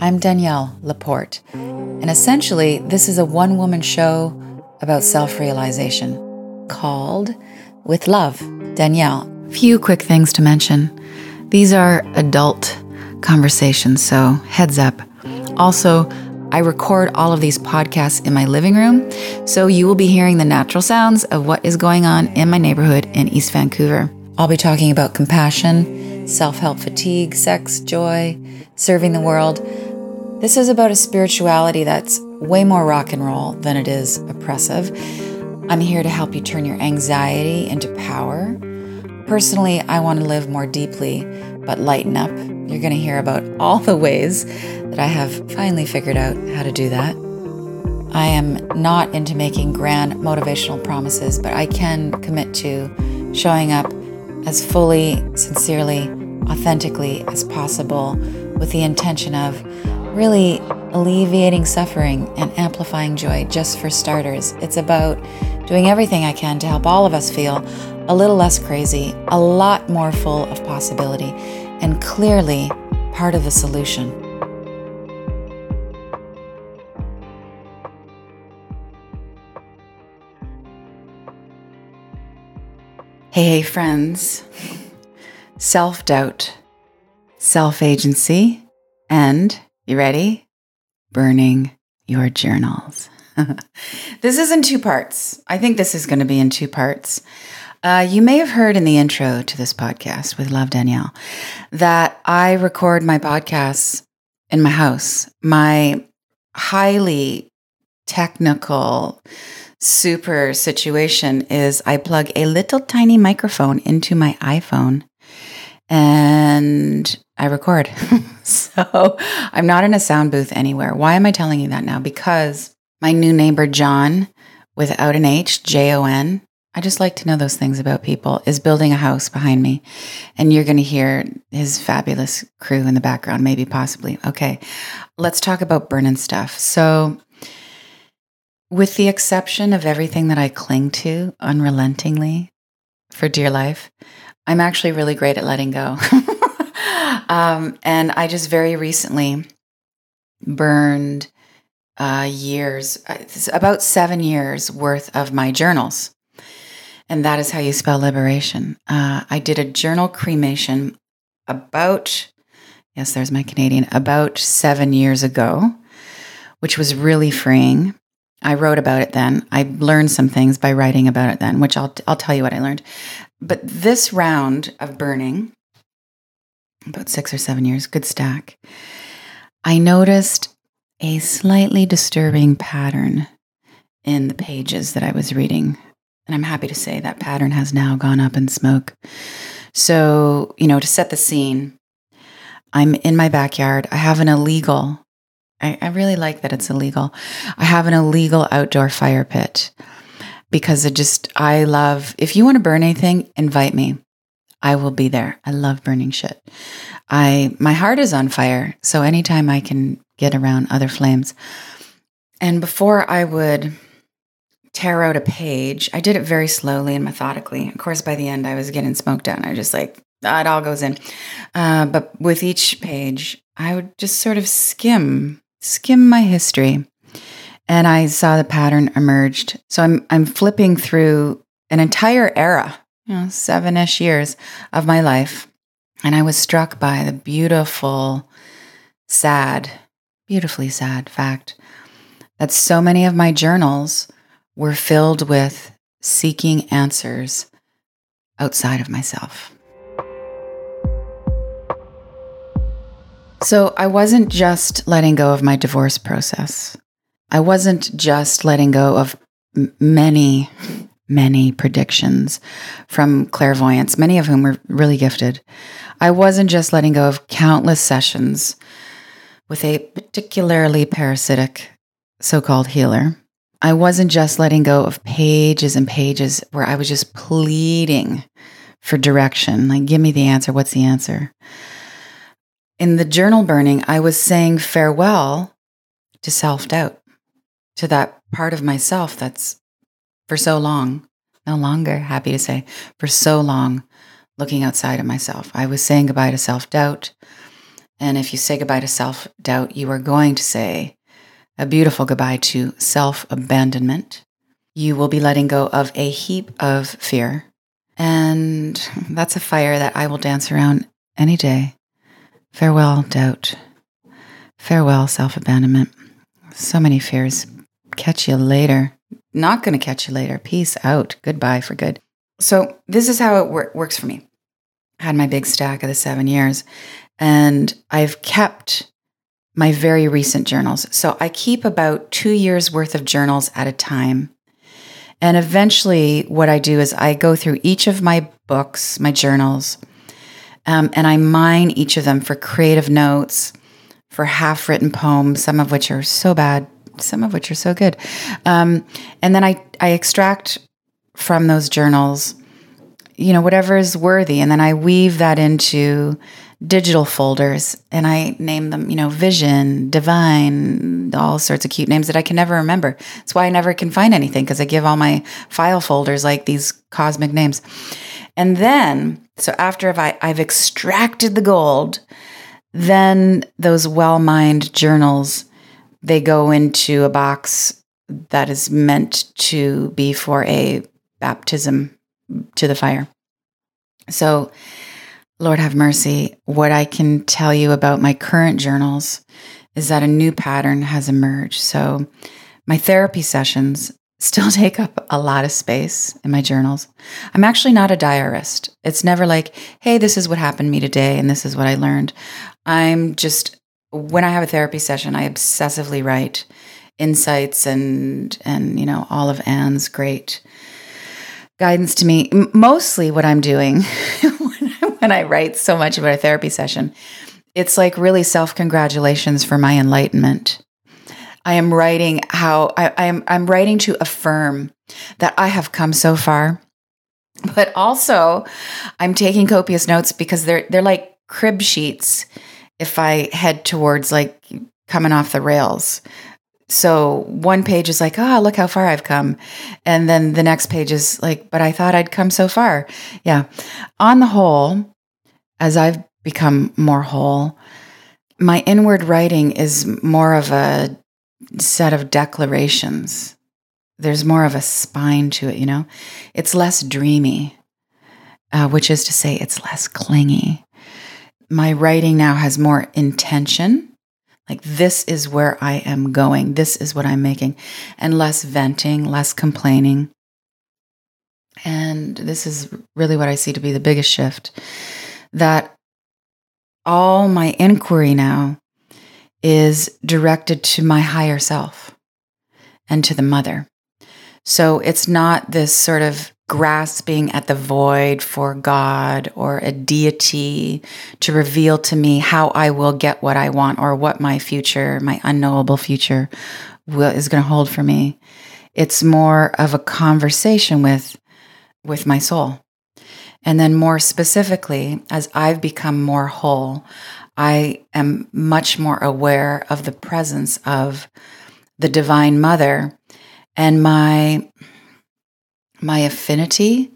I'm Danielle Laporte, and essentially, this is a one woman show about self realization called With Love. Danielle, few quick things to mention. These are adult conversations, so heads up. Also, I record all of these podcasts in my living room, so you will be hearing the natural sounds of what is going on in my neighborhood in East Vancouver. I'll be talking about compassion, self help fatigue, sex, joy, serving the world. This is about a spirituality that's way more rock and roll than it is oppressive. I'm here to help you turn your anxiety into power. Personally, I want to live more deeply, but lighten up. You're going to hear about all the ways that I have finally figured out how to do that. I am not into making grand motivational promises, but I can commit to showing up as fully, sincerely, authentically as possible with the intention of really alleviating suffering and amplifying joy just for starters. It's about doing everything I can to help all of us feel a little less crazy, a lot more full of possibility, and clearly part of the solution. Hey, hey, friends. Self doubt, self agency, and you ready? Burning your journals. this is in two parts. I think this is going to be in two parts. Uh, you may have heard in the intro to this podcast with Love Danielle that I record my podcasts in my house. My highly technical, super situation is I plug a little tiny microphone into my iPhone and I record. so I'm not in a sound booth anywhere. Why am I telling you that now? Because my new neighbor, John, without an H, J O N, I just like to know those things about people, is building a house behind me. And you're going to hear his fabulous crew in the background, maybe, possibly. Okay, let's talk about burning stuff. So, with the exception of everything that I cling to unrelentingly for dear life, I'm actually really great at letting go. um, and I just very recently burned uh, years, uh, about seven years worth of my journals. And that is how you spell liberation. Uh, I did a journal cremation about, yes, there's my Canadian, about seven years ago, which was really freeing. I wrote about it then. I learned some things by writing about it then, which I'll I'll tell you what I learned. But this round of burning, about six or seven years, good stack, I noticed a slightly disturbing pattern in the pages that I was reading. And I'm happy to say that pattern has now gone up in smoke. So, you know, to set the scene, I'm in my backyard. I have an illegal I, I really like that it's illegal. I have an illegal outdoor fire pit because it just, I love, if you want to burn anything, invite me. I will be there. I love burning shit. I, my heart is on fire. So anytime I can get around other flames. And before I would tear out a page, I did it very slowly and methodically. Of course, by the end, I was getting smoked out. I was just like, it all goes in. Uh, but with each page, I would just sort of skim skim my history and I saw the pattern emerged. So I'm I'm flipping through an entire era, you know, seven-ish years of my life. And I was struck by the beautiful, sad, beautifully sad fact that so many of my journals were filled with seeking answers outside of myself. So I wasn't just letting go of my divorce process. I wasn't just letting go of m- many, many predictions from clairvoyants, many of whom were really gifted. I wasn't just letting go of countless sessions with a particularly parasitic so called healer. I wasn't just letting go of pages and pages where I was just pleading for direction like, give me the answer. What's the answer? in the journal burning, I was saying farewell to self doubt, to that part of myself that's for so long, no longer happy to say, for so long looking outside of myself. I was saying goodbye to self doubt, And if you say goodbye to self doubt, you are going to say a beautiful goodbye to self abandonment. You will be letting go of a heap of fear. And that's a fire that I will dance around any day. Farewell, doubt. Farewell, self abandonment. So many fears. Catch you later. Not going to catch you later. Peace out. Goodbye for good. So, this is how it wor- works for me. I had my big stack of the seven years, and I've kept my very recent journals. So, I keep about two years worth of journals at a time. And eventually, what I do is I go through each of my books, my journals, um, and I mine each of them for creative notes, for half written poems, some of which are so bad, some of which are so good. Um, and then I, I extract from those journals, you know, whatever is worthy. And then I weave that into digital folders and I name them, you know, Vision, Divine, all sorts of cute names that I can never remember. That's why I never can find anything because I give all my file folders like these cosmic names. And then, so after I've, I've extracted the gold, then those well mined journals, they go into a box that is meant to be for a baptism to the fire. So, Lord have mercy, what I can tell you about my current journals is that a new pattern has emerged. So, my therapy sessions still take up a lot of space in my journals. I'm actually not a diarist. It's never like, hey, this is what happened to me today and this is what I learned. I'm just, when I have a therapy session, I obsessively write insights and, and, you know, all of Anne's great guidance to me. Mostly what I'm doing when I write so much about a therapy session, it's like really self congratulations for my enlightenment. I am writing how I, I am I'm writing to affirm that I have come so far. But also I'm taking copious notes because they're they're like crib sheets if I head towards like coming off the rails. So one page is like, oh, look how far I've come. And then the next page is like, but I thought I'd come so far. Yeah. On the whole, as I've become more whole, my inward writing is more of a set of declarations. There's more of a spine to it, you know? It's less dreamy, uh, which is to say, it's less clingy. My writing now has more intention. Like, this is where I am going. This is what I'm making. And less venting, less complaining. And this is really what I see to be the biggest shift that all my inquiry now is directed to my higher self and to the mother. So it's not this sort of grasping at the void for God or a deity to reveal to me how I will get what I want or what my future, my unknowable future, will, is going to hold for me. It's more of a conversation with with my soul and then, more specifically, as I've become more whole, I am much more aware of the presence of the Divine Mother and my my affinity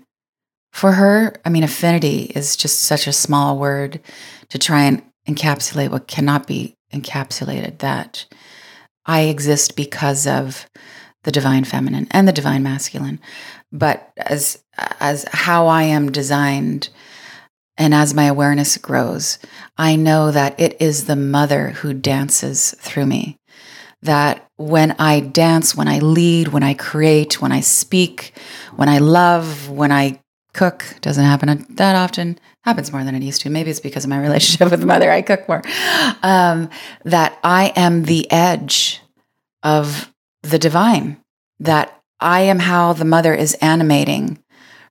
for her. I mean, affinity is just such a small word to try and encapsulate what cannot be encapsulated. That I exist because of the divine feminine and the divine masculine but as as how I am designed and as my awareness grows, I know that it is the mother who dances through me. That when I dance, when I lead, when I create, when I speak, when I love, when I cook, doesn't happen that often, happens more than it used to. Maybe it's because of my relationship with the mother, I cook more. Um, that I am the edge of the divine, that I am how the mother is animating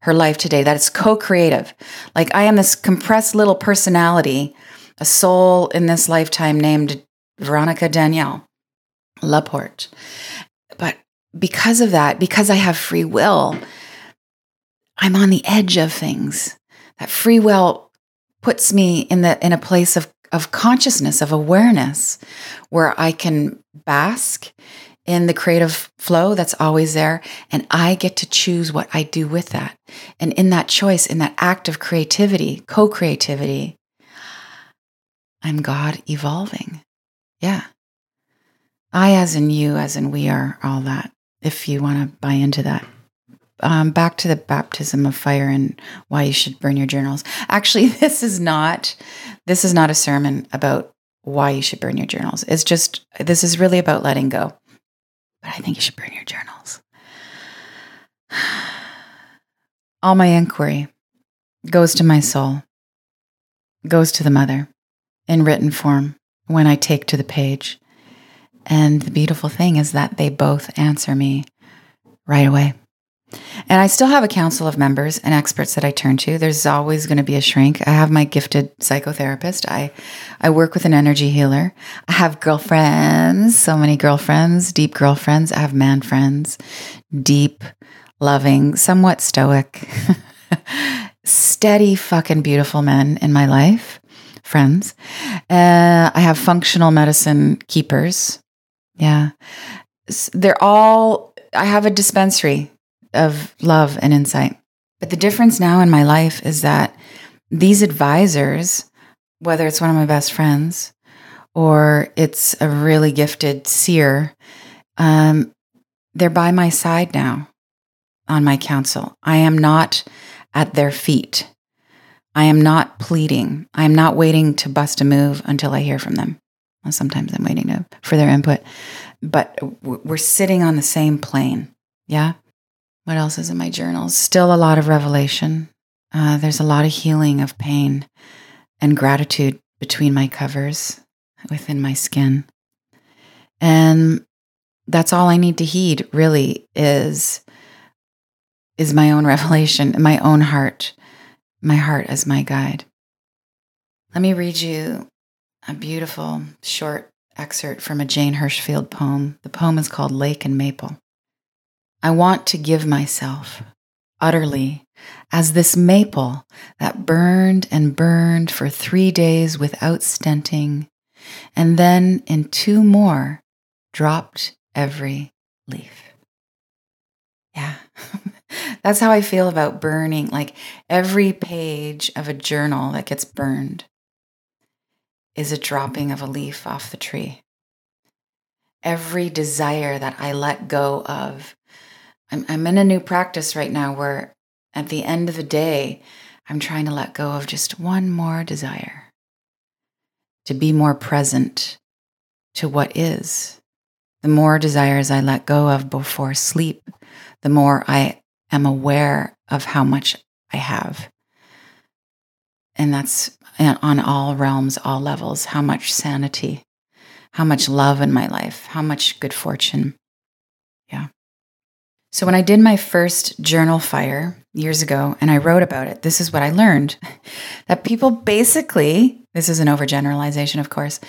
her life today, that it's co creative. Like I am this compressed little personality, a soul in this lifetime named Veronica Danielle Laporte. But because of that, because I have free will, I'm on the edge of things. That free will puts me in the in a place of of consciousness, of awareness, where I can bask in the creative flow that's always there. And I get to choose what I do with that. And in that choice, in that act of creativity, co creativity, I'm God evolving. Yeah. I, as in you, as in we are all that, if you want to buy into that. Um, back to the baptism of fire and why you should burn your journals. Actually, this is not this is not a sermon about why you should burn your journals. It's just this is really about letting go. But I think you should burn your journals. All my inquiry goes to my soul, goes to the mother in written form when I take to the page. And the beautiful thing is that they both answer me right away. And I still have a council of members and experts that I turn to. There's always going to be a shrink. I have my gifted psychotherapist. I I work with an energy healer. I have girlfriends, so many girlfriends, deep girlfriends. I have man friends, deep, loving, somewhat stoic, steady fucking beautiful men in my life, friends. Uh, I have functional medicine keepers. Yeah. They're all I have a dispensary of love and insight. But the difference now in my life is that these advisors, whether it's one of my best friends or it's a really gifted seer, um, they're by my side now on my counsel. I am not at their feet. I am not pleading. I am not waiting to bust a move until I hear from them. Sometimes I'm waiting to, for their input, but we're sitting on the same plane. Yeah. What else is in my journals? Still a lot of revelation. Uh, there's a lot of healing of pain and gratitude between my covers within my skin. And that's all I need to heed really is is my own revelation, my own heart, my heart as my guide. Let me read you a beautiful short excerpt from a Jane Hirshfield poem. The poem is called Lake and Maple. I want to give myself utterly as this maple that burned and burned for three days without stenting, and then in two more dropped every leaf. Yeah, that's how I feel about burning. Like every page of a journal that gets burned is a dropping of a leaf off the tree. Every desire that I let go of I'm, I'm in a new practice right now where at the end of the day, I'm trying to let go of just one more desire to be more present to what is. The more desires I let go of before sleep, the more I am aware of how much I have. And that's on all realms, all levels, how much sanity, how much love in my life, how much good fortune. Yeah. So, when I did my first journal fire years ago and I wrote about it, this is what I learned that people basically, this is an overgeneralization, of course,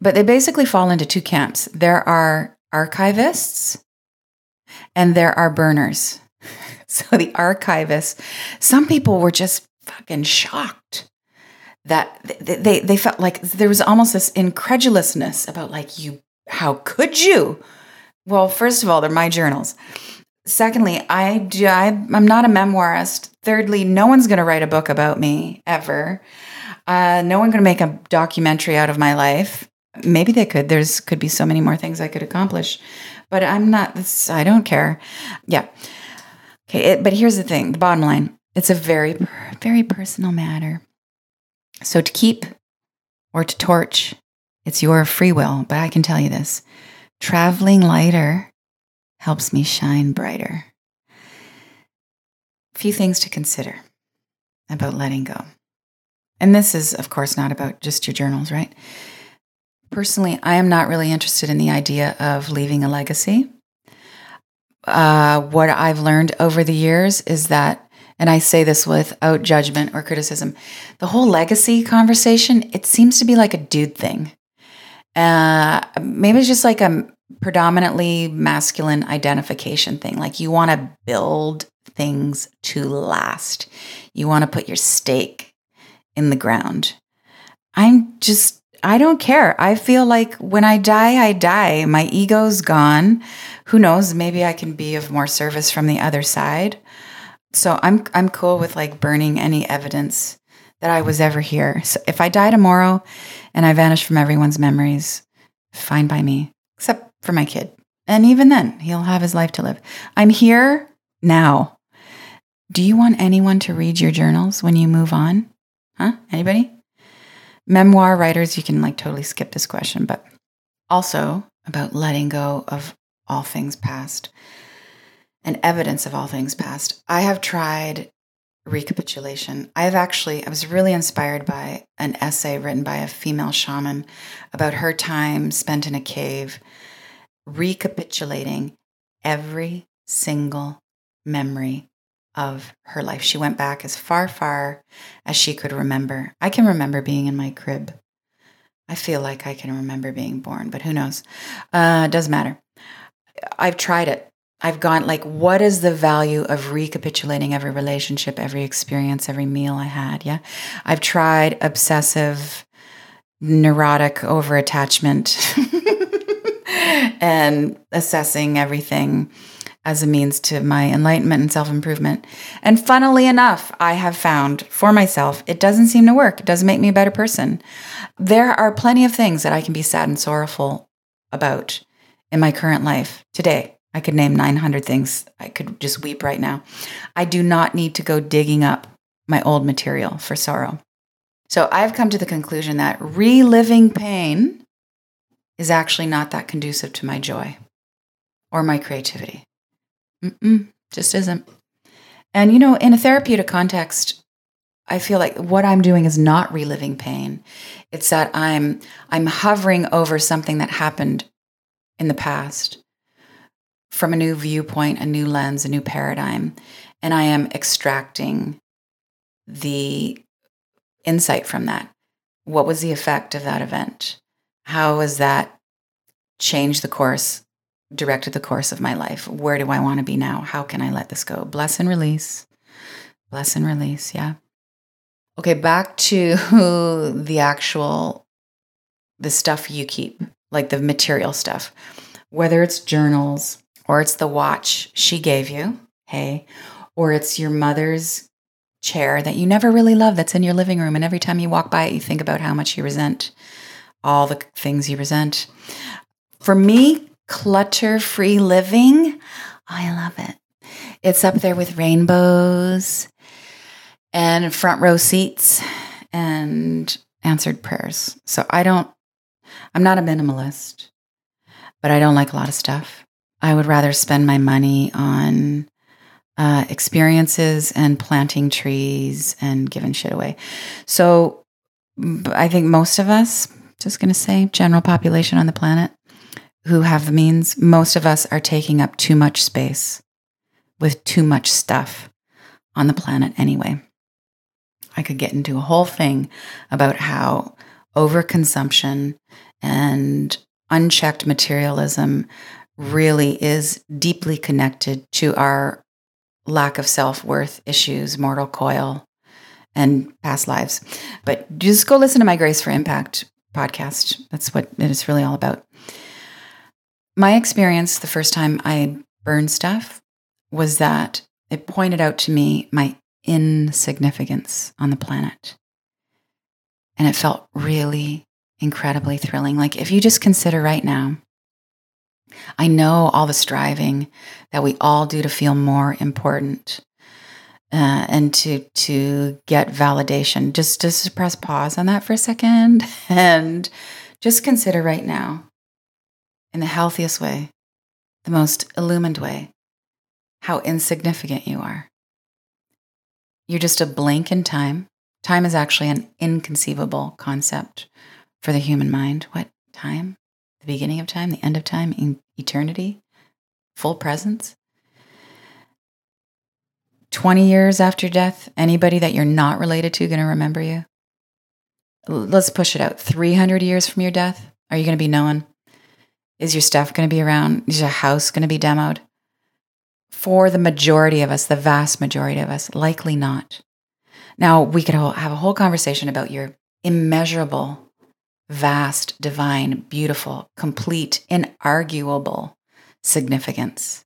but they basically fall into two camps. There are archivists and there are burners. So, the archivists, some people were just fucking shocked that they, they, felt like there was almost this incredulousness about, like, you, how could you? Well, first of all, they're my journals. Secondly, I do, I, I'm not a memoirist. Thirdly, no one's going to write a book about me ever. Uh, no one's going to make a documentary out of my life. Maybe they could. There's could be so many more things I could accomplish, but I'm not. This, I don't care. Yeah. Okay. It, but here's the thing. The bottom line. It's a very, very personal matter. So to keep or to torch, it's your free will. But I can tell you this: traveling lighter helps me shine brighter. A few things to consider about letting go. And this is, of course, not about just your journals, right? Personally, I am not really interested in the idea of leaving a legacy. Uh, what I've learned over the years is that, and I say this without judgment or criticism, the whole legacy conversation, it seems to be like a dude thing. Uh, maybe it's just like a predominantly masculine identification thing. Like you want to build things to last, you want to put your stake in the ground. I'm just, I don't care. I feel like when I die, I die. My ego's gone. Who knows? Maybe I can be of more service from the other side. So I'm I'm cool with like burning any evidence that I was ever here. So if I die tomorrow and I vanish from everyone's memories, fine by me, except for my kid. And even then, he'll have his life to live. I'm here now. Do you want anyone to read your journals when you move on? Huh? Anybody? Memoir writers, you can like totally skip this question, but also about letting go of all things past and evidence of all things past. I have tried recapitulation. I've actually, I was really inspired by an essay written by a female shaman about her time spent in a cave recapitulating every single memory of her life. She went back as far, far as she could remember. I can remember being in my crib. I feel like I can remember being born, but who knows? Uh, doesn't matter. I've tried it. I've gone like, what is the value of recapitulating every relationship, every experience, every meal I had? Yeah. I've tried obsessive, neurotic over attachment and assessing everything as a means to my enlightenment and self improvement. And funnily enough, I have found for myself, it doesn't seem to work. It doesn't make me a better person. There are plenty of things that I can be sad and sorrowful about in my current life today. I could name 900 things. I could just weep right now. I do not need to go digging up my old material for sorrow. So I've come to the conclusion that reliving pain is actually not that conducive to my joy or my creativity. Mm-mm, just isn't. And, you know, in a therapeutic context, I feel like what I'm doing is not reliving pain. It's that I'm I'm hovering over something that happened in the past from a new viewpoint, a new lens, a new paradigm, and I am extracting the insight from that. What was the effect of that event? How has that changed the course directed the course of my life. Where do I want to be now? How can I let this go? Bless and release. Bless and release. Yeah. Okay, back to the actual the stuff you keep, like the material stuff. Whether it's journals or it's the watch she gave you, hey, or it's your mother's chair that you never really love that's in your living room and every time you walk by it you think about how much you resent all the things you resent. For me, clutter free living. I love it. It's up there with rainbows and front row seats and answered prayers. So I don't, I'm not a minimalist, but I don't like a lot of stuff. I would rather spend my money on uh, experiences and planting trees and giving shit away. So I think most of us, just going to say, general population on the planet, who have the means, most of us are taking up too much space with too much stuff on the planet anyway. I could get into a whole thing about how overconsumption and unchecked materialism really is deeply connected to our lack of self worth issues, mortal coil, and past lives. But just go listen to my Grace for Impact podcast. That's what it is really all about. My experience the first time I burned stuff was that it pointed out to me my insignificance on the planet. And it felt really incredibly thrilling. Like, if you just consider right now, I know all the striving that we all do to feel more important uh, and to to get validation. Just just press pause on that for a second and just consider right now in the healthiest way, the most illumined way, how insignificant you are. You're just a blink in time. Time is actually an inconceivable concept for the human mind. What time? The beginning of time, the end of time, in eternity, full presence. 20 years after death, anybody that you're not related to going to remember you? Let's push it out. 300 years from your death, are you going to be known? Is your stuff going to be around? Is your house going to be demoed? For the majority of us, the vast majority of us, likely not. Now, we could have a whole conversation about your immeasurable, vast, divine, beautiful, complete, inarguable significance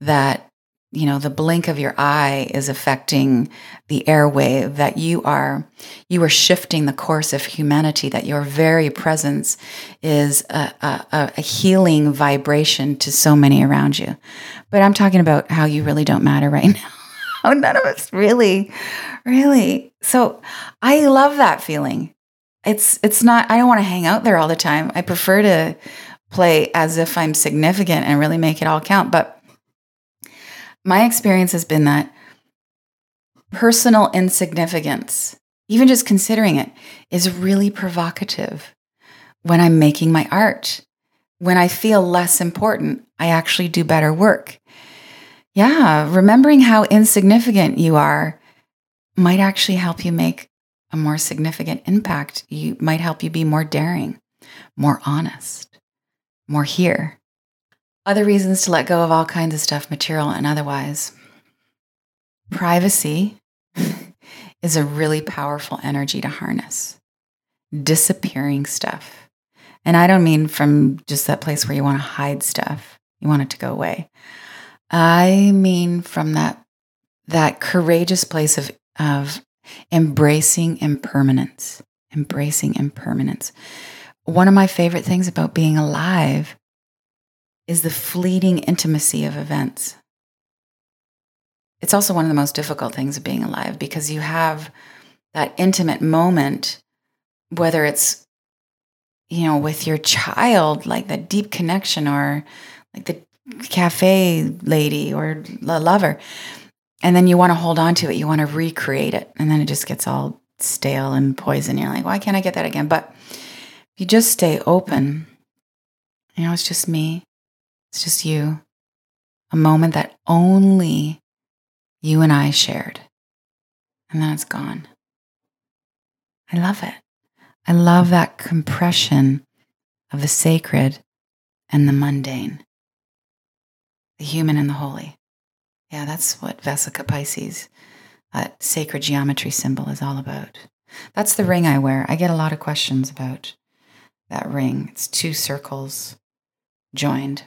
that you know the blink of your eye is affecting the airwave that you are you are shifting the course of humanity that your very presence is a, a, a, healing vibration to so many around you. But i'm talking about how you really don't matter right now. Oh, none of us really really. So i love that feeling it's it's not i don't want to hang out there all the time i prefer to play as if i'm significant and really make it all count but my experience has been that personal insignificance, even just considering it, is really provocative when I'm making my art. When I feel less important, I actually do better work. Yeah, remembering how insignificant you are might actually help you make a more significant impact. You might help you be more daring, more honest, more here. Other reasons to let go of all kinds of stuff, material and otherwise. Privacy is a really powerful energy to harness. Disappearing stuff. And I don't mean from just that place where you want to hide stuff, you want it to go away. I mean from that that courageous place of of embracing impermanence, embracing impermanence. One of my favorite things about being alive is the fleeting intimacy of events. It's also one of the most difficult things of being alive because you have that intimate moment, whether it's, you know, with your child, like that deep connection, or like the cafe lady or the lover. And then you want to hold on to it, you want to recreate it. And then it just gets all stale and poison. You're like, why can't I get that again? But if you just stay open, you know, it's just me. It's just you. A moment that only you and I shared. And then it's gone. I love it. I love that compression of the sacred and the mundane, the human and the holy. Yeah, that's what Vesica Pisces, that sacred geometry symbol, is all about. That's the ring I wear. I get a lot of questions about that ring. It's two circles joined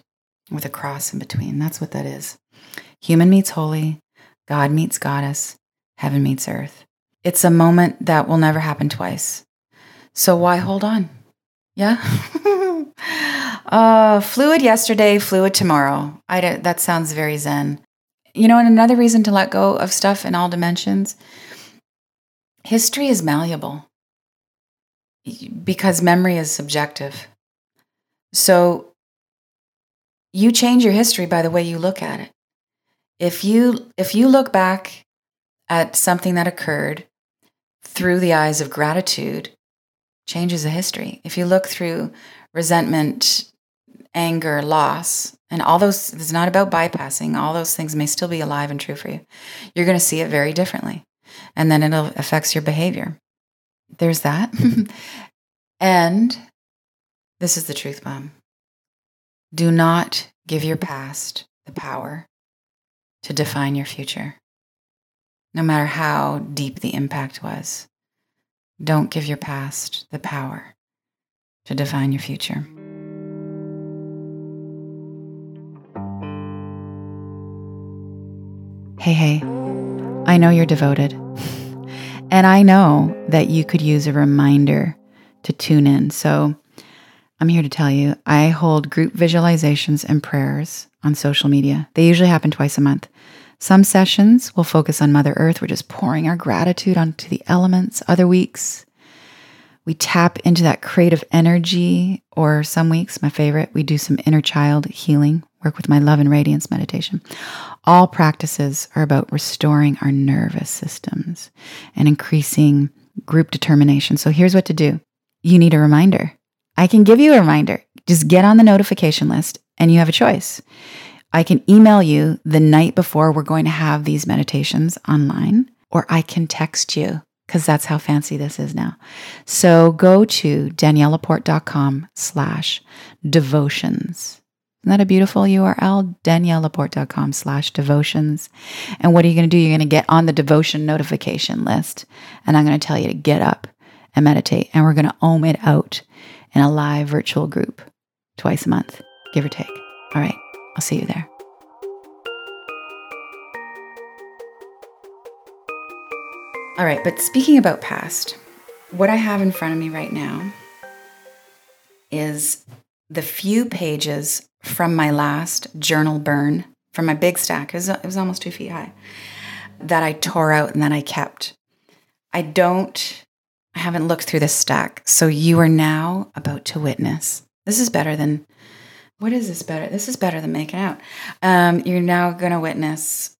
with a cross in between. That's what that is. Human meets holy, God meets goddess, heaven meets earth. It's a moment that will never happen twice. So why hold on? Yeah? uh, fluid yesterday, fluid tomorrow. I don't, that sounds very zen. You know, and another reason to let go of stuff in all dimensions history is malleable because memory is subjective. So you change your history by the way you look at it. If you if you look back at something that occurred through the eyes of gratitude, changes the history. If you look through resentment, anger, loss, and all those it's not about bypassing, all those things may still be alive and true for you. You're going to see it very differently. And then it affects your behavior. There's that. and this is the truth bomb. Do not give your past the power to define your future, no matter how deep the impact was. Don't give your past the power to define your future. Hey, hey, I know you're devoted. and I know that you could use a reminder to tune in. So I'm here to tell you I hold group visualizations and prayers on social media. They usually happen twice a month. Some sessions will focus on Mother Earth. We're just pouring our gratitude onto the elements. Other weeks, we tap into that creative energy, or some weeks, my favorite, we do some inner child healing, work with my love and radiance meditation. All practices are about restoring our nervous systems and increasing group determination. So here's what to do you need a reminder. I can give you a reminder. Just get on the notification list and you have a choice. I can email you the night before we're going to have these meditations online, or I can text you because that's how fancy this is now. So go to daniellelaporte.com slash devotions. Isn't that a beautiful URL? DanielleLaporte.com slash devotions. And what are you going to do? You're going to get on the devotion notification list. And I'm going to tell you to get up and meditate. And we're going to ohm it out in a live virtual group twice a month, give or take. All right. I'll see you there. All right. But speaking about past, what I have in front of me right now is the few pages from my last journal burn from my big stack. It was, it was almost two feet high that I tore out and that I kept. I don't, I haven't looked through this stack. So you are now about to witness. This is better than, what is this better? This is better than making out. Um, you're now going to witness,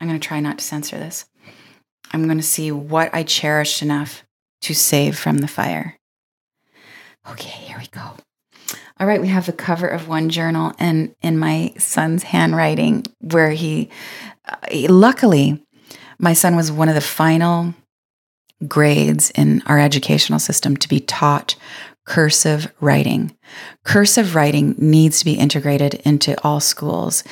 I'm going to try not to censor this. I'm going to see what I cherished enough to save from the fire. Okay, here we go. All right, we have the cover of one journal and in my son's handwriting where he, uh, luckily, my son was one of the final grades in our educational system to be taught cursive writing. Cursive writing needs to be integrated into all schools.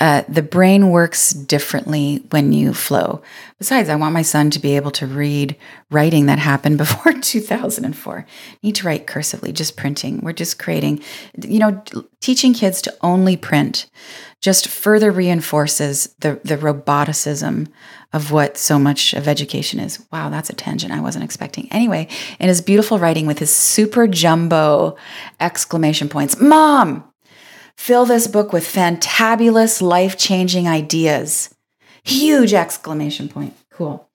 Uh, the brain works differently when you flow. Besides, I want my son to be able to read writing that happened before 2004. Need to write cursively, just printing. We're just creating, you know, teaching kids to only print just further reinforces the the roboticism of what so much of education is. Wow, that's a tangent I wasn't expecting. Anyway, in his beautiful writing with his super jumbo exclamation points, "Mom, Fill this book with fantabulous, life changing ideas. Huge exclamation point. Cool.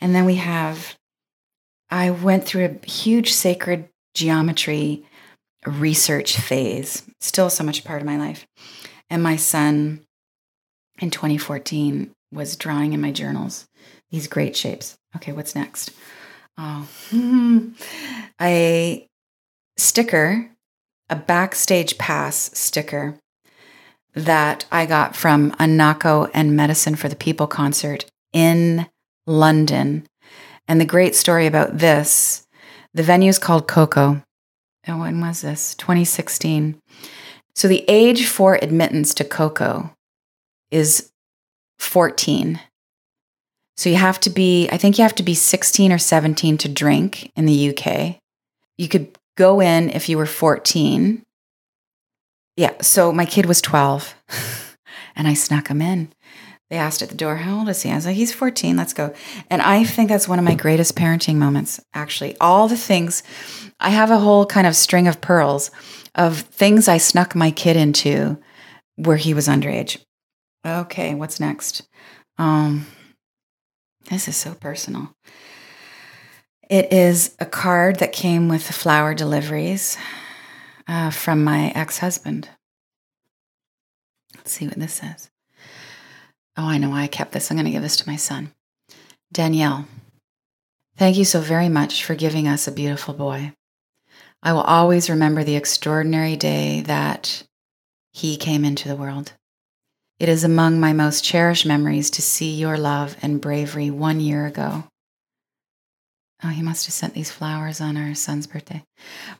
And then we have, I went through a huge sacred geometry research phase, still so much part of my life. And my son in 2014 was drawing in my journals these great shapes. Okay, what's next? Oh, a sticker a backstage pass sticker that I got from a Nahko and Medicine for the People concert in London. And the great story about this the venue is called KOKO. And when was this? 2016. So the age for admittance to KOKO is 14. So you have to be, I think you have to be 16 or 17 to drink in the UK. You could go in if you were 14. Yeah, so my kid was 12 and I snuck him in. They asked at the door, How old is he? I was like, He's 14, let's go. And I think that's one of my greatest parenting moments, actually. All the things, I have a whole kind of string of pearls of things I snuck my kid into where he was underage. Okay, what's next? Um, this is so personal. It is a card that came with the flower deliveries uh, from my ex husband. Let's see what this says. Oh, I know why I kept this. I'm going to give this to my son. Danielle, thank you so very much for giving us a beautiful boy. I will always remember the extraordinary day that he came into the world. It is among my most cherished memories to see your love and bravery one year ago Oh, he must have sent these flowers on our son's birthday.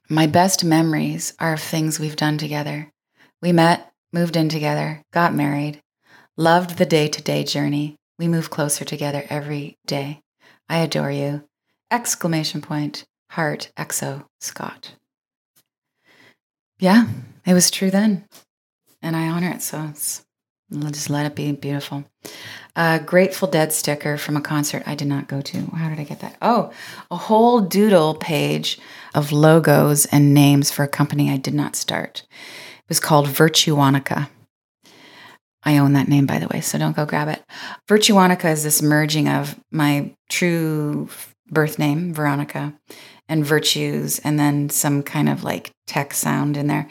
My best memories are of things we've done together. We met, moved in together, got married, loved the day to day journey. We move closer together every day. I adore you. Exclamation point, heart, exo, Scott. Yeah, it was true then. And I honor it. So it's, just let it be beautiful a Grateful Dead sticker from a concert I did not go to. How did I get that? Oh, a whole doodle page of logos and names for a company I did not start. It was called Virtuonica. I own that name, by the way, so don't go grab it. Virtuonica is this merging of my true birth name, Veronica, and virtues, and then some kind of like tech sound in there.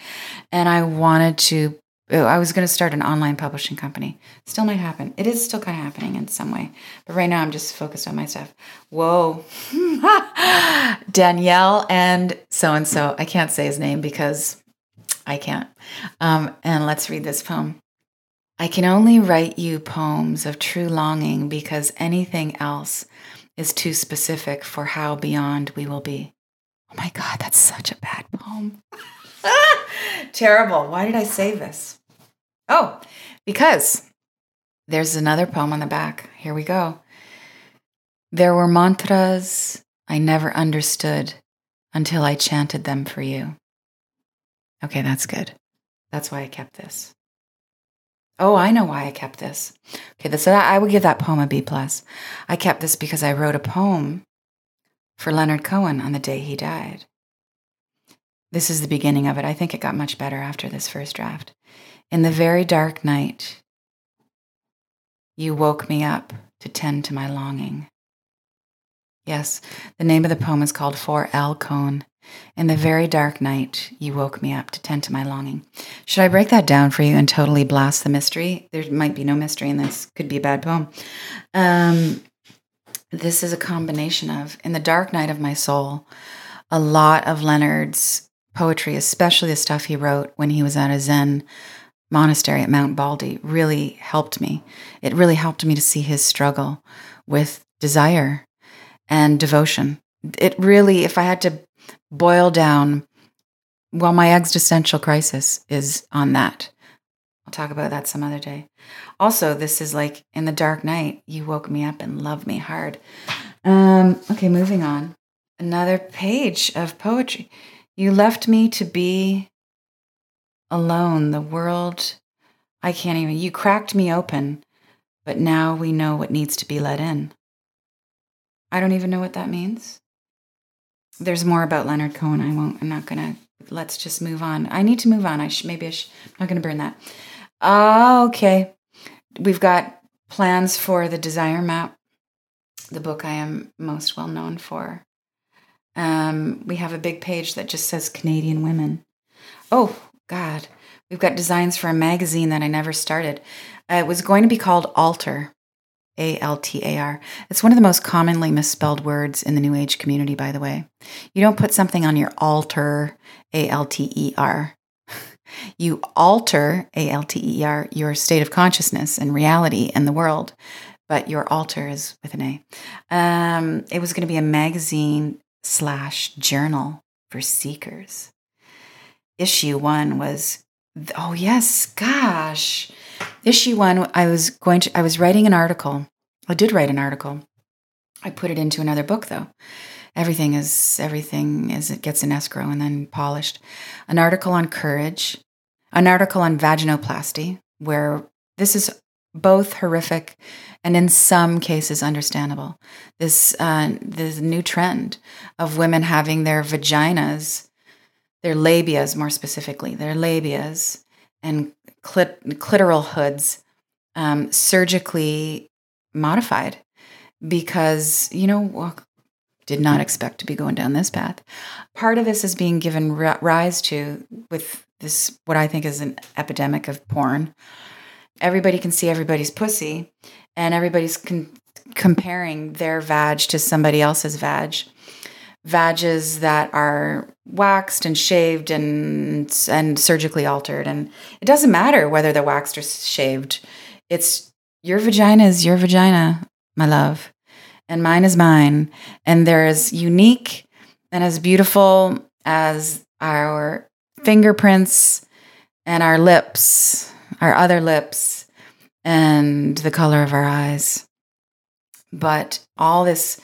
And I wanted to Oh, I was going to start an online publishing company. Still might happen. It is still kind of happening in some way. But right now I'm just focused on my stuff. Whoa. Danielle and so and so. I can't say his name because I can't. Um, and let's read this poem. I can only write you poems of true longing because anything else is too specific for how beyond we will be. Oh my God, that's such a bad poem. Terrible. Why did I say this? Oh, because there's another poem on the back. Here we go. There were mantras I never understood until I chanted them for you. Okay, that's good. That's why I kept this. Oh, I know why I kept this. Okay, so I would give that poem a B plus. I kept this because I wrote a poem for Leonard Cohen on the day he died. This is the beginning of it. I think it got much better after this first draft. In the very dark night, you woke me up to tend to my longing. Yes, the name of the poem is called For Al Cohn. In the very dark night, you woke me up to tend to my longing. Should I break that down for you and totally blast the mystery? There might be no mystery in this. Could be a bad poem. Um, this is a combination of In the Dark Night of My Soul, a lot of Leonard's poetry, especially the stuff he wrote when he was at a Zen monastery at Mount Baldy, really helped me. It really helped me to see his struggle with desire and devotion. It really, if I had to boil down, well, my existential crisis is on that. I'll talk about that some other day. Also, this is like in the dark night, you woke me up and loved me hard. Um, okay, moving on. Another page of poetry. You left me to be alone. The world, I can't even, you cracked me open, but now we know what needs to be let in. I don't even know what that means. There's more about Leonard Cohen. I won't, I'm not to, let's just move on. I need to move on. I should, maybe I should, I'm not to burn that. Oh, okay. We've got plans for the Desire Map, the book I am most well known for. Um, we have a big page that just says Canadian women. Oh, God. We've got designs for a magazine that I never started. Uh, it was going to be called Altar. A L T A R. It's one of the most commonly misspelled words in the New Age community, by the way. You don't put something on your altar, A L T E R. You alter, A L T E R, your state of consciousness and reality and the world, but your altar is with an A. Um, it was going to be a magazine slash journal for seekers. Issue one was, oh, yes, gosh Issue one, I was going to, I was writing an article. I did write an article. I put it into another book though. Everything is, everything is, it gets in escrow and then polished. An article on courage, an article on vaginoplasty, where this is both horrific and in some cases understandable. This, uh, this new trend of women having their vaginas, their labias more specifically, their labias and clit- clitoral hoods um, surgically modified because, you know, well, did not expect to be going down this path. Part of this is being given rise to with this, what I think is an epidemic of porn. Everybody can see everybody's pussy, and everybody's con- comparing their vag to somebody else's vag. Vages that are waxed and shaved and and surgically altered and it doesn't matter whether they're waxed or shaved. It's your vagina is your vagina my love and mine is mine. And they're as unique and as beautiful as our fingerprints and our lips our other lips and the color of our eyes but all this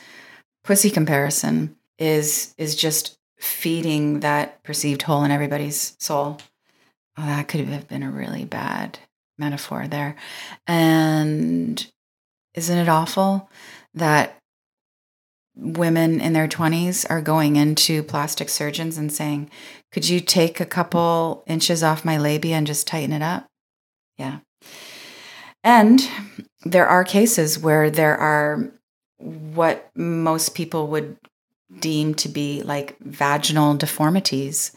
pussy comparison is is just feeding that perceived hole in everybody's soul. Oh, that could have been a really bad metaphor there. And isn't it awful that women in their 20s are going into plastic surgeons and saying, Could you take a couple inches off my labia and just tighten it up? Yeah. And there are cases where there are what most people would deem to be like vaginal deformities.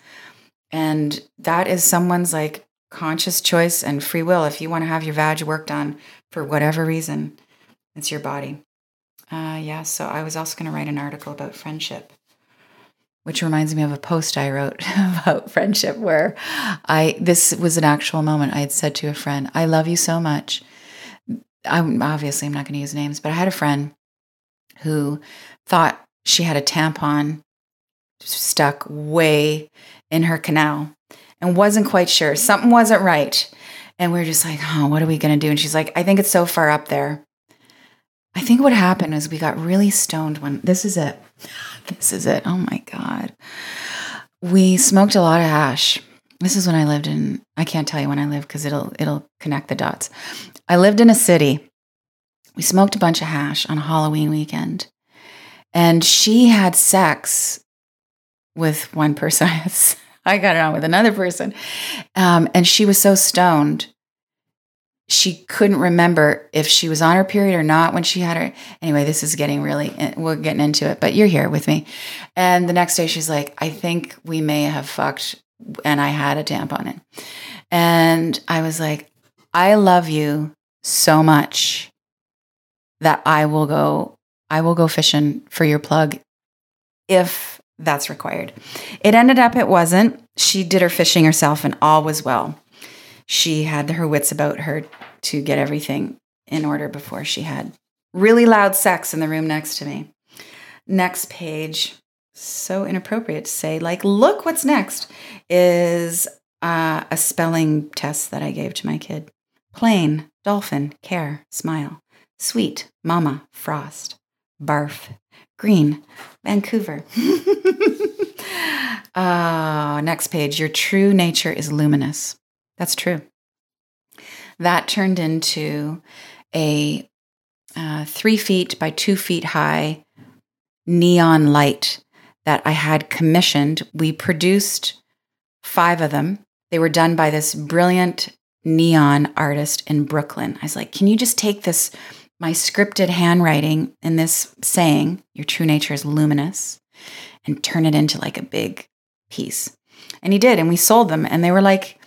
And that is someone's like conscious choice and free will. If you want to have your vag worked on for whatever reason, it's your body. Uh, yeah, so I was also going to write an article about friendship, which reminds me of a post I wrote about friendship where I, this was an actual moment I had said to a friend, I love you so much. I'm obviously I'm not going to use names, but I had a friend who thought she had a tampon stuck way in her canal and wasn't quite sure. Something wasn't right. And we are just like, oh, what are we going to do? And she's like, I think it's so far up there. I think what happened is we got really stoned when this is it. This is it. Oh my God. We smoked a lot of hash This is when I lived in. I can't tell you when I lived because it'll it'll connect the dots. I lived in a city. We smoked a bunch of hash on a Halloween weekend, and she had sex with one person. I got it on with another person, um, and she was so stoned she couldn't remember if she was on her period or not when she had her. Anyway, this is getting really, eh, we're getting into it, but you're here with me. And the next day she's like, I think we may have fucked and I had a tampon in. And I was like, I love you so much that I will go, I will go fishing for your plug if that's required. It ended up it wasn't. She did her fishing herself and all was well she had her wits about her to get everything in order before she had really loud sex in the room next to me. Next page, so inappropriate to say, like, look what's next is uh, a spelling test that I gave to my kid. Plain, dolphin, care, smile. Sweet, mama, frost. Barf, green, Vancouver. uh, next page, your true nature is luminous. That's true. That turned into a uh, three feet by two feet high neon light that I had commissioned. We produced five of them. They were done by this brilliant neon artist in Brooklyn. I was like, can you just take this, my scripted handwriting in this saying, your true nature is luminous, and turn it into like a big piece? And he did. And we sold them. And they were like,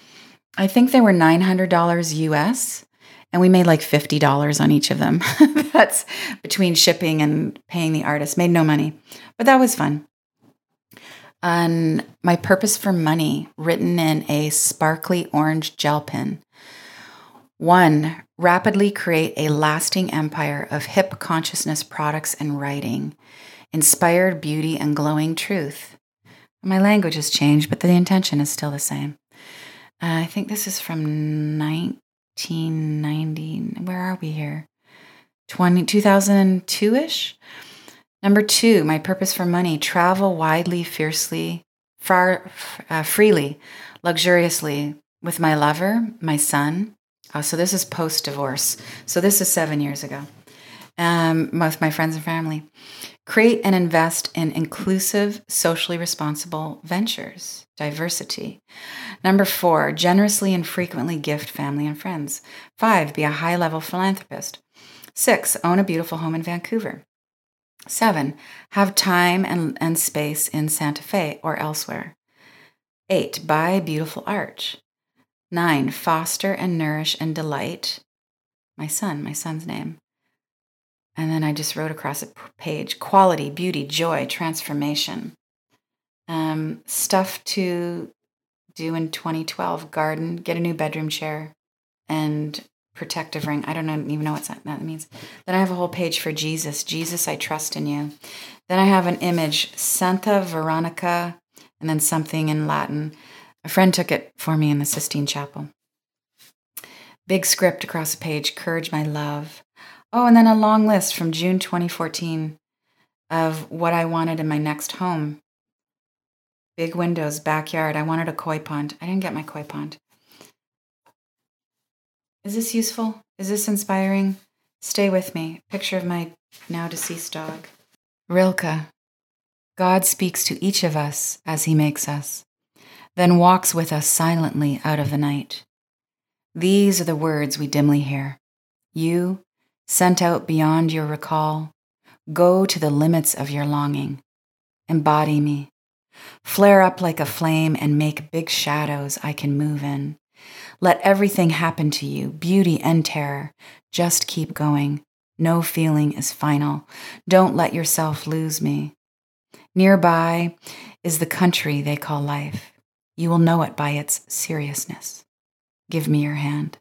I think they were $900 US and we made like $50 on each of them. That's between shipping and paying the artist. Made no money, but that was fun. And my purpose for money written in a sparkly orange gel pen. One, rapidly create a lasting empire of hip consciousness products and writing, inspired beauty and glowing truth. My language has changed, but the intention is still the same. Uh, I think this is from 1990. Where are we here? 20, 2002 ish. Number two, my purpose for money travel widely, fiercely, far, uh, freely, luxuriously with my lover, my son. Oh, so this is post divorce. So this is seven years ago. Um, with my friends and family. Create and invest in inclusive, socially responsible ventures, diversity. Number four, generously and frequently gift family and friends. Five, be a high level philanthropist. Six, own a beautiful home in Vancouver. Seven, have time and, and space in Santa Fe or elsewhere. Eight, buy a beautiful art. Nine, foster and nourish and delight my son, my son's name. And then I just wrote across a page quality, beauty, joy, transformation. Um, stuff to do in 2012 garden, get a new bedroom chair, and protective ring. I don't even know what that means. Then I have a whole page for Jesus. Jesus, I trust in you. Then I have an image, Santa Veronica, and then something in Latin. A friend took it for me in the Sistine Chapel. Big script across the page, courage, my love. Oh, and then a long list from June 2014 of what I wanted in my next home. Big windows, backyard. I wanted a koi pond. I didn't get my koi pond. Is this useful? Is this inspiring? Stay with me. Picture of my now deceased dog. Rilke. God speaks to each of us as he makes us, then walks with us silently out of the night. These are the words we dimly hear. You sent out beyond your recall, go to the limits of your longing. Embody me. Flare up like a flame and make big shadows I can move in. Let everything happen to you, beauty and terror. Just keep going. No feeling is final. Don't let yourself lose me. Nearby is the country they call life. You will know it by its seriousness. Give me your hand.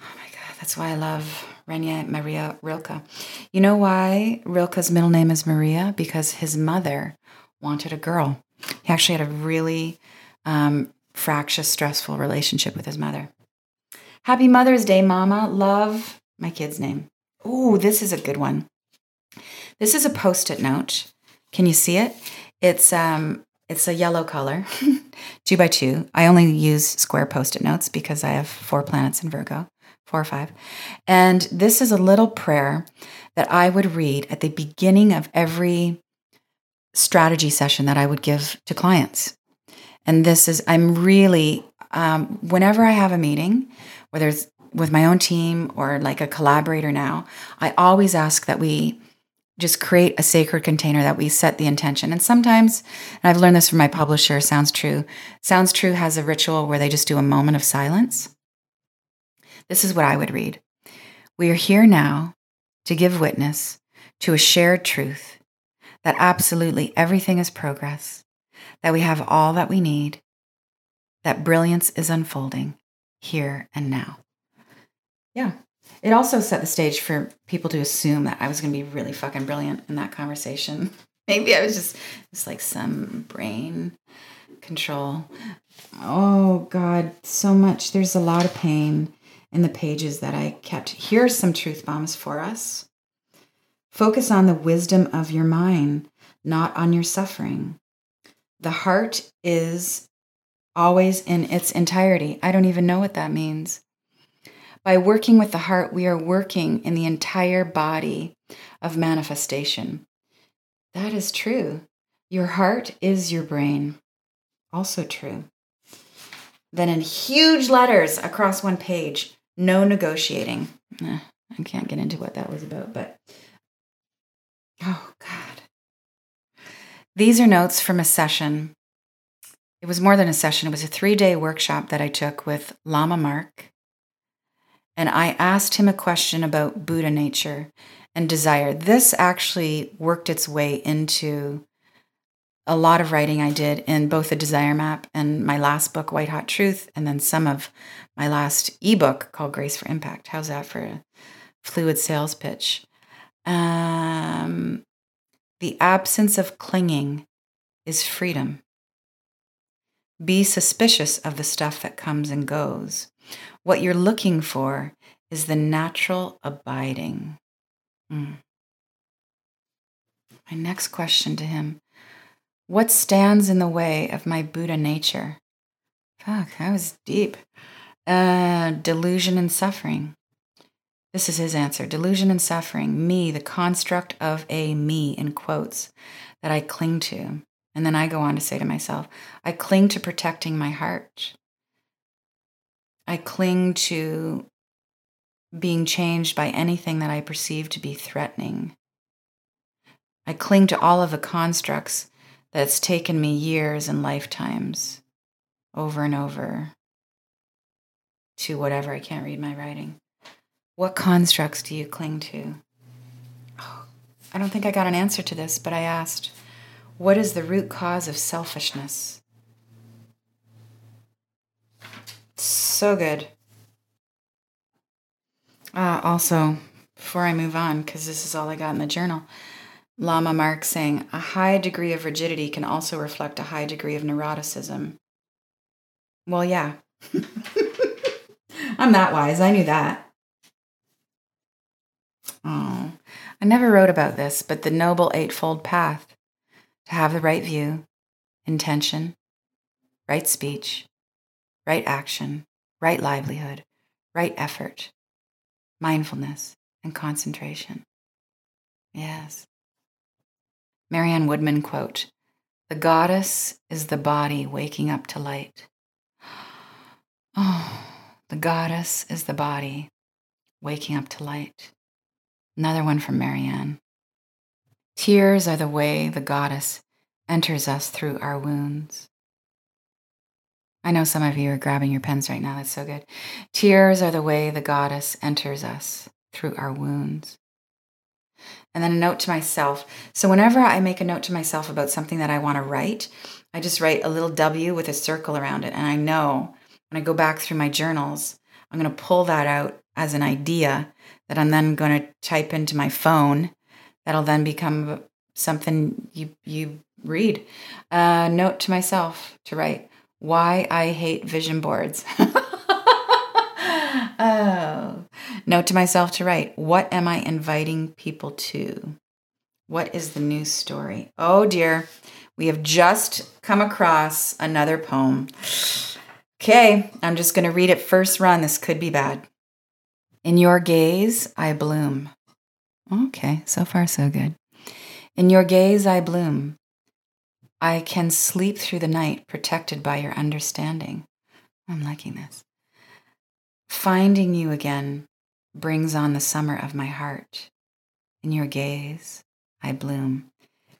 Oh my God, That's why I love Rainer Maria Rilke. You know why Rilke's middle name is Maria? Because his mother wanted a girl. He actually had a really um, fractious, stressful relationship with his mother. Happy Mother's Day, Mama. Love my kid's name. Ooh, this is a good one. This is a post-it note. Can you see it? It's um, It's a yellow color, two by two. I only use square post it notes because I have four planets in Virgo, four or five. And this is a little prayer that I would read at the beginning of every strategy session that I would give to clients. And this is, I'm really, um, whenever I have a meeting, whether it's with my own team or like a collaborator now, I always ask that we just create a sacred container that we set the intention. And sometimes, and I've learned this from my publisher, Sounds True. Sounds True has a ritual where they just do a moment of silence. This is what I would read We are here now to give witness to a shared truth that absolutely everything is progress, that we have all that we need, that brilliance is unfolding here and now. Yeah. It also set the stage for people to assume that I was going to be really fucking brilliant in that conversation. Maybe I was just just like some brain control. Oh god, so much. There's a lot of pain in the pages that I kept. Here's some truth bombs for us. Focus on the wisdom of your mind, not on your suffering. The heart is always in its entirety. I don't even know what that means. By working with the heart, we are working in the entire body of manifestation. That is true. Your heart is your brain. Also true. Then, in huge letters across one page, no negotiating. I can't get into what that was about, but oh, God. These are notes from a session. It was more than a session, it was a three day workshop that I took with Lama Marut and I asked him a question about Buddha nature and desire. This actually worked its way into a lot of writing I did in both the Desire Map and my last book, White Hot Truth, and then some of my last ebook called Grace for Impact. How's that for a fluid sales pitch? Um, the absence of clinging is freedom. Be suspicious of the stuff that comes and goes. What you're looking for is the natural abiding. Mm. My next question to him What stands in the way of my Buddha nature? Fuck, that was deep. Uh, delusion and suffering. This is his answer delusion and suffering, me, the construct of a me, in quotes, that I cling to. And then I go on to say to myself, I cling to protecting my heart. I cling to being changed by anything that I perceive to be threatening. I cling to all of the constructs that's taken me years and lifetimes over and over to whatever. I can't read my writing. What constructs do you cling to? Oh, I don't think I got an answer to this, but I asked, What is the root cause of selfishness? So good. Uh, also, before I move on, because this is all I got in the journal, Lama Marut saying a high degree of rigidity can also reflect a high degree of neuroticism. Well, yeah. I'm that wise. I knew that. Oh, I never wrote about this, but the Noble Eightfold Path to have the right view, intention, right speech, right action, right livelihood, right effort, mindfulness, and concentration. Yes. Marion Woodman quote The goddess is the body waking up to light. Oh, the goddess is the body waking up to light. Another one from Marion. Tears are the way the goddess enters us through our wounds. I know some of you are grabbing your pens right now. That's so good. Tears are the way the goddess enters us through our wounds. And then a note to myself. So, whenever I make a note to myself about something that I want to write, I just write a little W with a circle around it. And I know when I go back through my journals, I'm going to pull that out as an idea that I'm then going to type into my phone. That'll then become something you, you read. A note to myself to write. Why I hate vision boards. oh. Note to myself to write What am I inviting people to? What is the new story? Oh dear. We have just come across another poem. Okay, I'm just going to read it first run. This could be bad. In your gaze, I bloom. Okay, so far so good. In your gaze, I bloom. I can sleep through the night protected by your understanding. I'm liking this. Finding you again brings on the summer of my heart. In your gaze, I bloom.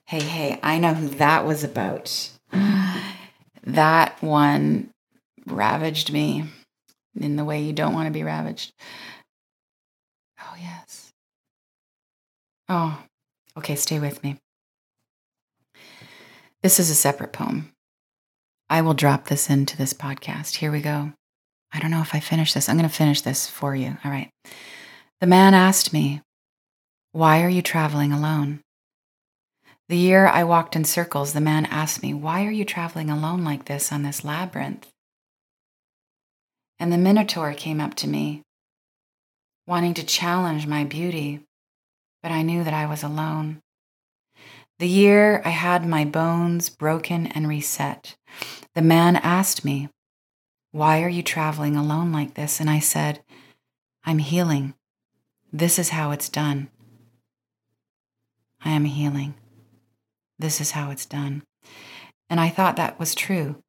Hey, hey, I know who that was about. that one ravaged me in the way you don't want to be ravaged. Oh, yes. Oh, okay, stay with me. This is a separate poem. I will drop this into this podcast. Here we go. I don't know if I finish this. I'm going to finish this for you. All right. The man asked me, Why are you traveling alone? The year I walked in circles, the man asked me, Why are you traveling alone like this on this labyrinth? And the Minotaur came up to me, wanting to challenge my beauty, but I knew that I was alone. The year I had my bones broken and reset, the man asked me, Why are you traveling alone like this? And I said, I'm healing. This is how it's done. I am healing. This is how it's done. And I thought that was true.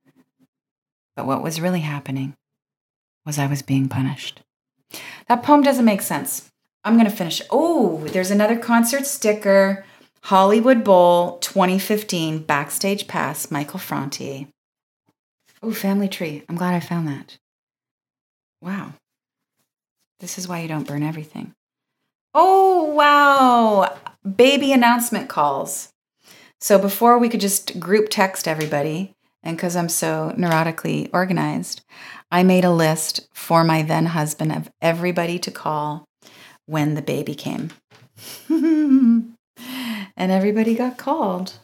But what was really happening was I was being punished. That poem doesn't make sense. I'm going to finish. Oh, there's another concert sticker. Hollywood Bowl 2015 Backstage Pass, Michael Franti. Oh, family tree. I'm glad I found that. Wow. This is why you don't burn everything. Oh, wow. Baby announcement calls. So before we could just group text everybody, and because I'm so neurotically organized, I made a list for my then husband of everybody to call when the baby came. and everybody got called.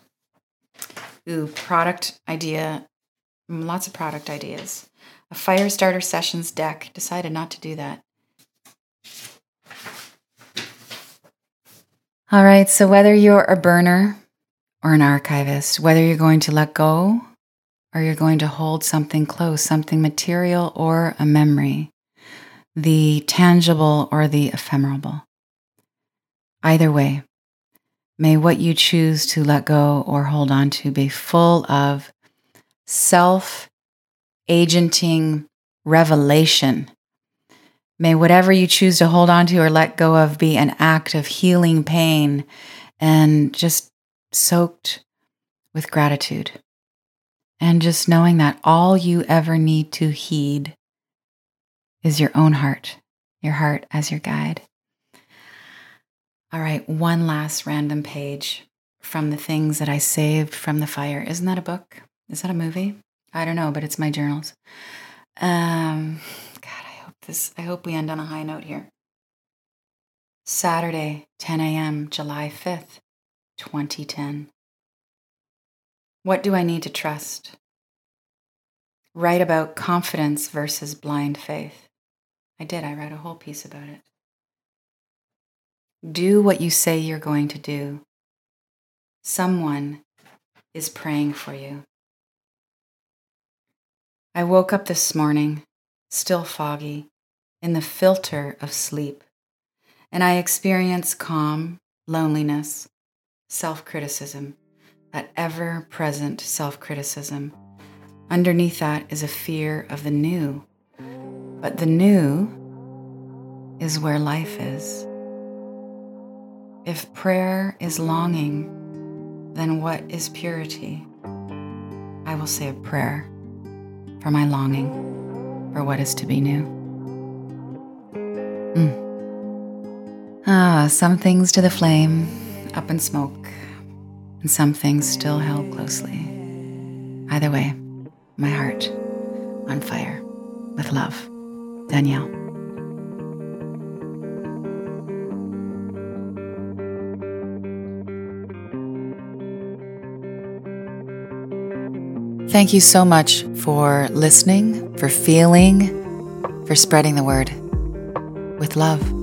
Ooh, product idea. Lots of product ideas. A fire starter sessions deck. Decided not to do that. All right, so whether you're a burner or an archivist, whether you're going to let go or you're going to hold something close, something material or a memory, the tangible or the ephemeral. Either way, may what you choose to let go or hold on to be full of self agenting revelation May whatever you choose to hold on to or let go of be an act of healing pain and just soaked with gratitude. And just knowing that all you ever need to heed is your own heart, your heart as your guide. All right, one last random page from the things that I saved from the fire. Isn't that a book? Is that a movie? I don't know, but it's my journals. Um, God, I hope this I hope we end on a high note here. Saturday, 10 a.m., July 5th, 2010. What do I need to trust? Write about confidence versus blind faith. I did, I read a whole piece about it. Do what you say you're going to do. Someone is praying for you. I woke up this morning, still foggy, in the filter of sleep, and I experience calm, loneliness, self criticism, that ever present self criticism. Underneath that is a fear of the new. But the new is where life is. If prayer is longing, then what is purity? I will say a prayer for my longing for what is to be new. Mm. Ah, some things to the flame, up in smoke, and some things still held closely. Either way, my heart on fire with love. Danielle. Thank you so much for listening, for feeling, for spreading the word with love.